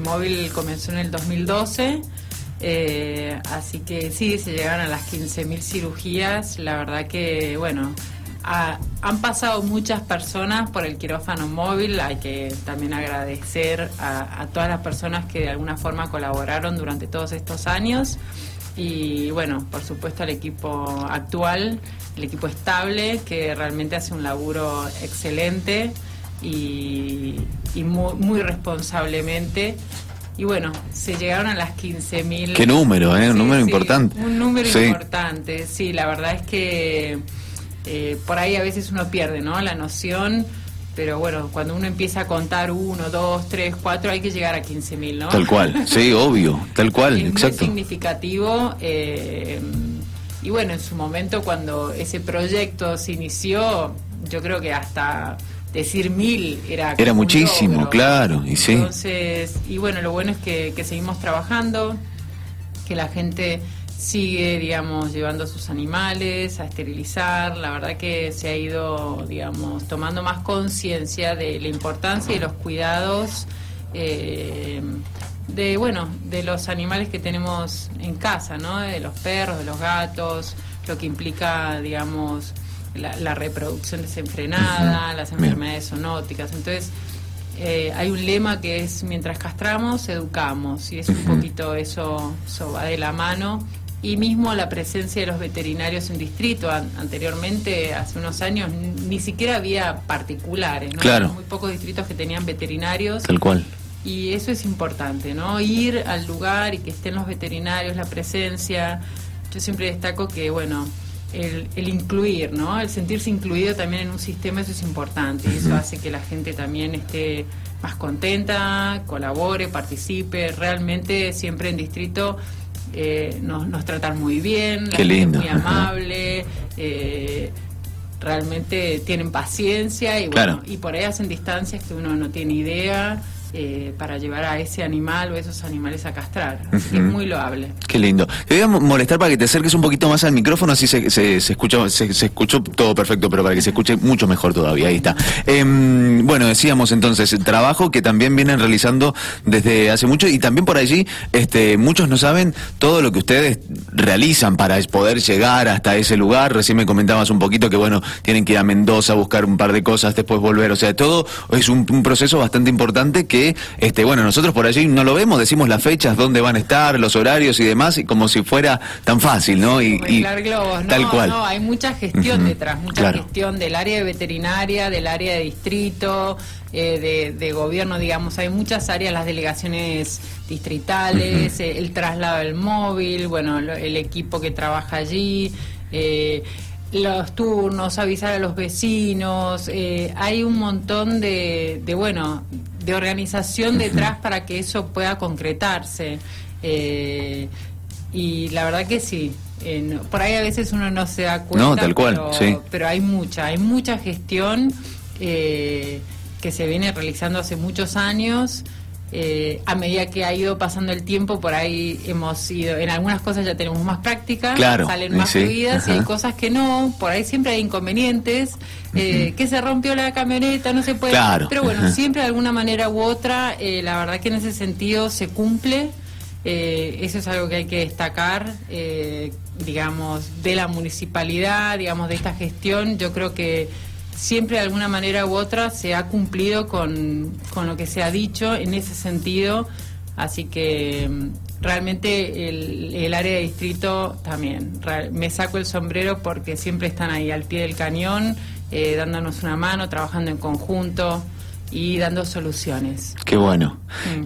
móvil comenzó en el 2012. Eh, así que sí, se llegaron a las 15.000 cirugías. La verdad que, bueno, han pasado muchas personas por el quirófano móvil. Hay que también agradecer a, todas las personas que de alguna forma colaboraron durante todos estos años. Y bueno, por supuesto al equipo actual, el equipo estable, que realmente hace un laburo excelente y, muy, muy responsablemente y bueno, se llegaron a las 15.000. Qué número, ¿eh? Un número importante. Un número importante, sí, la verdad es que eh, por ahí a veces uno pierde, ¿no? La noción, pero bueno, cuando uno empieza a contar uno, dos, tres, cuatro, hay que llegar a 15.000, ¿no? Tal cual, sí, obvio, tal cual, es exacto. Muy significativo. Eh, y bueno, en su momento cuando ese proyecto se inició, yo creo que hasta decir mil era era muchísimo claro y sí. Entonces y bueno lo bueno es que, que, seguimos trabajando que la gente sigue digamos llevando a sus animales a esterilizar. La verdad que se ha ido digamos tomando más conciencia de la importancia y los cuidados eh, de bueno de los animales que tenemos en casa no de los perros de los gatos lo que implica digamos la, reproducción desenfrenada, las enfermedades zoonóticas. Entonces, eh, hay un lema que es mientras castramos, educamos, y es un poquito eso, eso va de la mano. Y mismo la presencia de los veterinarios en distrito, anteriormente, hace unos años, ni siquiera había particulares, ¿no? Claro. Muy pocos distritos que tenían veterinarios. Tal cual. Y eso es importante, ¿no? Ir al lugar y que estén los veterinarios, la presencia. Yo siempre destaco que, bueno, el, incluir, ¿no? El sentirse incluido también en un sistema, eso es importante. Y eso hace que la gente también esté más contenta, colabore, participe. Realmente siempre en distrito eh, nos, nos tratan muy bien, la Gente muy amable. Eh, realmente tienen paciencia y bueno, y por ahí hacen distancias que uno no tiene idea eh, para llevar a ese animal o esos animales a castrar. Así que es muy loable. Qué lindo. Te voy a molestar para que te acerques un poquito más al micrófono, así se, se, se escuchó, se, escuchó todo perfecto, pero para que se escuche mucho mejor todavía. Ahí está. Em, bueno, decíamos entonces, trabajo que también vienen realizando desde hace mucho y también por allí, este, muchos no saben todo lo que ustedes realizan para poder llegar hasta ese lugar. Recién me comentabas un poquito que, bueno, tienen que ir a Mendoza a buscar un par de cosas, después volver. O sea, todo es un proceso bastante importante que este, bueno, nosotros por allí no lo vemos, decimos las fechas, dónde van a estar, los horarios y demás, y como si fuera tan fácil, ¿no? Y, globos. tal cual. No, hay mucha gestión detrás, mucha gestión del área de veterinaria, del área de distrito, eh, de, gobierno, digamos, hay muchas áreas, las delegaciones distritales, eh, el traslado del móvil, bueno, el equipo que trabaja allí. Eh, los turnos, avisar a los vecinos, eh, hay un montón de, de, bueno, de organización detrás para que eso pueda concretarse. Eh, y la verdad que sí, por ahí a veces uno no se da cuenta, no, tal cual, pero, sí. pero hay mucha, hay mucha gestión eh, que se viene realizando hace muchos años. Eh, a medida que ha ido pasando el tiempo, por ahí hemos ido, en algunas cosas ya tenemos más práctica, salen más fluidas y hay cosas que no, por ahí siempre hay inconvenientes, eh, que se rompió la camioneta, no se puede, pero bueno, siempre de alguna manera u otra, eh, la verdad que en ese sentido se cumple, eso es algo que hay que destacar, digamos, de la municipalidad, digamos, de esta gestión, yo creo que siempre de alguna manera u otra se ha cumplido con, con lo que se ha dicho en ese sentido, así que mm, realmente el, área de distrito también. me saco el sombrero porque siempre están ahí al pie del cañón, eh, dándonos una mano, trabajando en conjunto y dando soluciones. Qué bueno.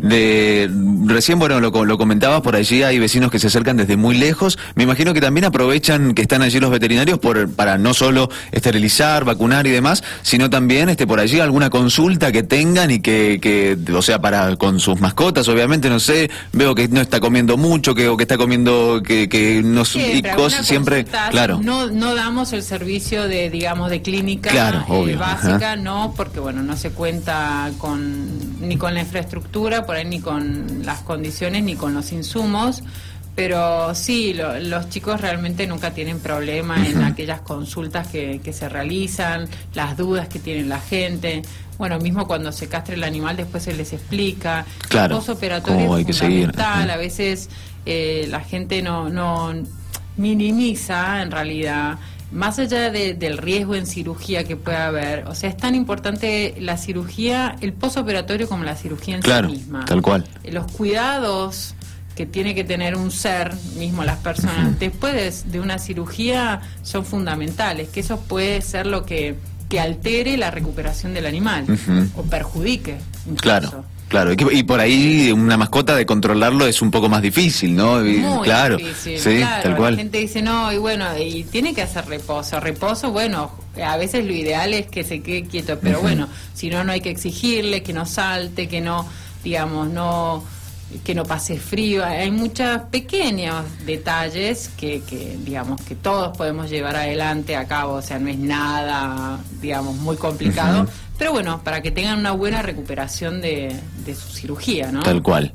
Mm. De, recién, bueno, lo, lo, comentabas, por allí hay vecinos que se acercan desde muy lejos. Me imagino que también aprovechan que están allí los veterinarios por, para no solo esterilizar, vacunar y demás, sino también este, por allí alguna consulta que tengan y que, que o sea, para con sus mascotas, obviamente, no sé, veo que no está comiendo mucho, que, o que está comiendo, que, que no, siempre, y cosas, siempre, claro. No, no damos el servicio de, digamos, de clínica eh, básica, no, porque, bueno, no se cuenta con, ni con la infraestructura, por ahí ni con las condiciones, ni con los insumos, pero sí, los chicos realmente nunca tienen problema en aquellas consultas que, que se realizan, las dudas que tiene la gente. Bueno, mismo cuando se castre el animal después se les explica. Claro. El postoperatorio es fundamental. A veces eh, la gente no, no minimiza en realidad más allá del riesgo en cirugía que pueda haber, o sea, es tan importante la cirugía, el postoperatorio como la cirugía en sí misma. Tal cual. Los cuidados que tiene que tener un ser, mismo las personas, después de, una cirugía son fundamentales, que eso puede ser lo que, que altere la recuperación del animal o perjudique. Claro. Claro, y, por ahí una mascota de controlarlo es un poco más difícil, ¿no? Muy claro, difícil, sí, tal cual. La gente dice, no, y bueno, y tiene que hacer reposo. Reposo, bueno, a veces lo ideal es que se quede quieto, pero bueno, si no, no hay que exigirle que no salte, que no, digamos, no que no pase frío. Hay muchos pequeños detalles que, que, digamos, que todos podemos llevar adelante a cabo. O sea, no es nada, digamos, muy complicado. Pero bueno, para que tengan una buena recuperación de, su cirugía, ¿no? Tal cual.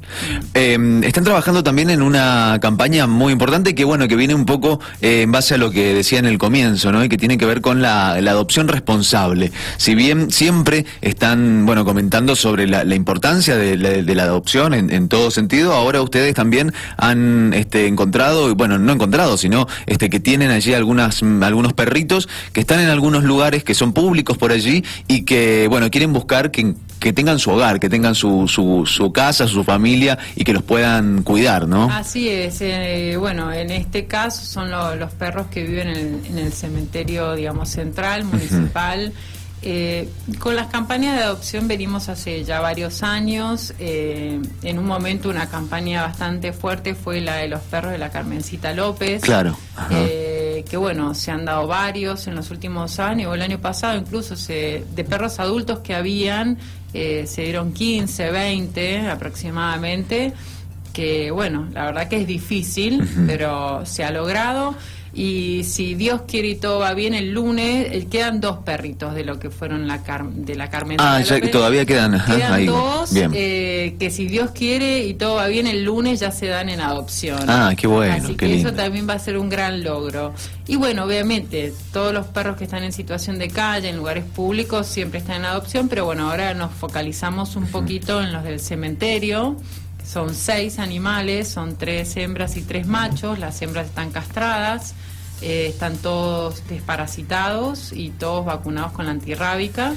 Em, están trabajando también en una campaña muy importante que, bueno, que viene un poco eh, en base a lo que decía en el comienzo, ¿no? Y que tiene que ver con la, adopción responsable. Si bien siempre están, bueno, comentando sobre la, importancia de la, adopción en, todo sentido, ahora ustedes también han este, encontrado, bueno, no encontrado, sino este, que tienen allí algunas, algunos perritos que están en algunos lugares que son públicos por allí y que bueno, quieren buscar que, que, tengan su hogar, que tengan su, su, casa, su familia y que los puedan cuidar, ¿no? Así es. Eh, bueno, en este caso son los perros que viven en el, cementerio, digamos, central, municipal. Eh, con las campañas de adopción venimos hace ya varios años. Eh, en un momento una campaña bastante fuerte fue la de los perros de la Carmencita López. Claro. Eh, que bueno, se han dado varios en los últimos años, o el año pasado incluso, se, de perros adultos que habían, se dieron 15, 20 aproximadamente. Que bueno, la verdad que es difícil, pero se ha logrado. Y si Dios quiere y todo va bien, el lunes eh, quedan dos perritos de lo que fueron la de la Carmen. Ah, ya que todavía quedan, quedan dos eh, que si Dios quiere y todo va bien, el lunes ya se dan en adopción. Ah, qué bueno. Así que eso también va a ser un gran logro. Y bueno, obviamente, todos los perros que están en situación de calle, en lugares públicos, siempre están en adopción, pero bueno, ahora nos focalizamos un poquito en los del cementerio son seis animales, son tres hembras y tres machos. Las hembras están castradas, eh, están todos desparasitados y todos vacunados con la antirrábica.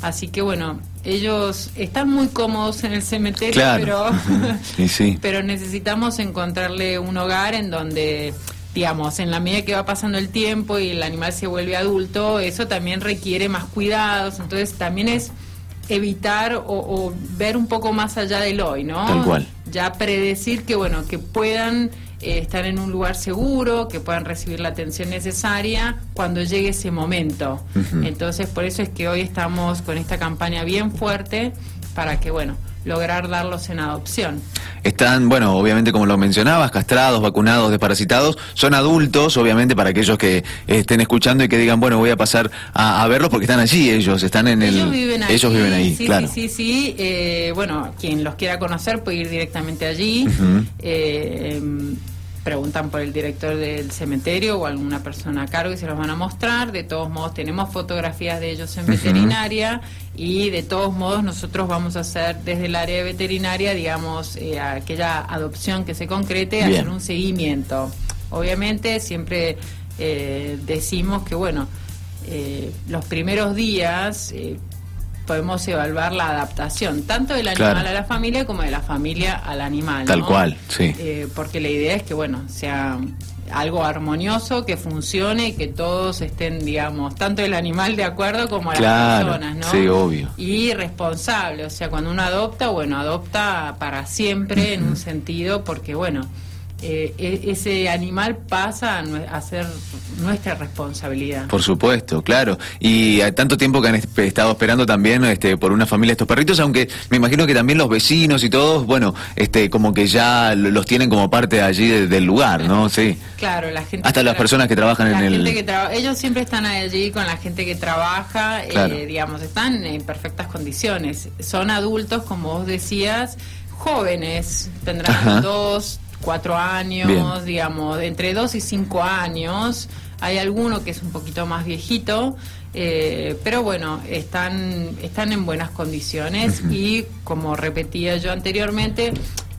Así que bueno, ellos están muy cómodos en el cementerio, pero, pero necesitamos encontrarle un hogar en donde digamos, en la medida que va pasando el tiempo y el animal se vuelve adulto, eso también requiere más cuidados, entonces también es evitar o, ver un poco más allá del hoy, ¿no? Tal cual. Ya predecir que, bueno, que puedan eh, estar en un lugar seguro, que puedan recibir la atención necesaria cuando llegue ese momento. Entonces, por eso es que hoy estamos con esta campaña bien fuerte para que, bueno, lograr darlos en adopción. Están, bueno, obviamente como lo mencionabas, castrados, vacunados, desparasitados, son adultos, obviamente para aquellos que estén escuchando y que digan, bueno, voy a pasar a, verlos porque están allí ellos, están en el... Ellos viven ahí, ellos viven ahí sí, claro. Sí, sí, sí, eh, bueno, quien los quiera conocer puede ir directamente allí preguntan por el director del cementerio o alguna persona a cargo y se los van a mostrar. De todos modos, tenemos fotografías de ellos en veterinaria y de todos modos nosotros vamos a hacer desde el área de veterinaria, digamos, eh, aquella adopción que se concrete, hacer un seguimiento. Obviamente siempre eh, decimos que, bueno, eh, los primeros días podemos evaluar la adaptación, tanto del animal a la familia como de la familia al animal. Tal cual, sí. Eh, porque la idea es que, bueno, sea algo armonioso, que funcione y que todos estén, digamos, tanto el animal de acuerdo como las personas, ¿no? Sí, obvio. Y responsable, o sea, cuando uno adopta, bueno, adopta para siempre en un sentido, porque, bueno, eh, e, ese animal pasa a, ser nuestra responsabilidad. Por supuesto, claro. Y hay tanto tiempo que han estado esperando también este, por una familia estos perritos, aunque me imagino que también los vecinos y todos, bueno, este, como que ya los tienen como parte allí del lugar, ¿no? Sí. Claro, la gente. Hasta las personas que trabajan en el. ellos siempre están allí con la gente que trabaja, eh, digamos, están en perfectas condiciones. Son adultos, como vos decías, jóvenes, tendrán dos cuatro años, digamos, entre dos y cinco años. Hay alguno que es un poquito más viejito, eh, pero bueno, están, están en buenas condiciones y como repetía yo anteriormente,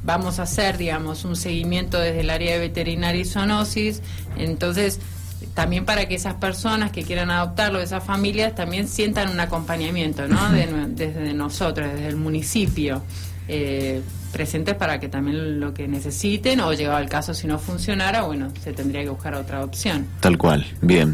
vamos a hacer, digamos, un seguimiento desde el área de veterinaria y zoonosis, entonces también para que esas personas que quieran adoptarlo, esas familias, también sientan un acompañamiento, ¿no? desde nosotros, desde el municipio. Eh, presentes para que también lo que necesiten o llegado al caso si no funcionara, bueno, se tendría que buscar otra opción. Tal cual, bien.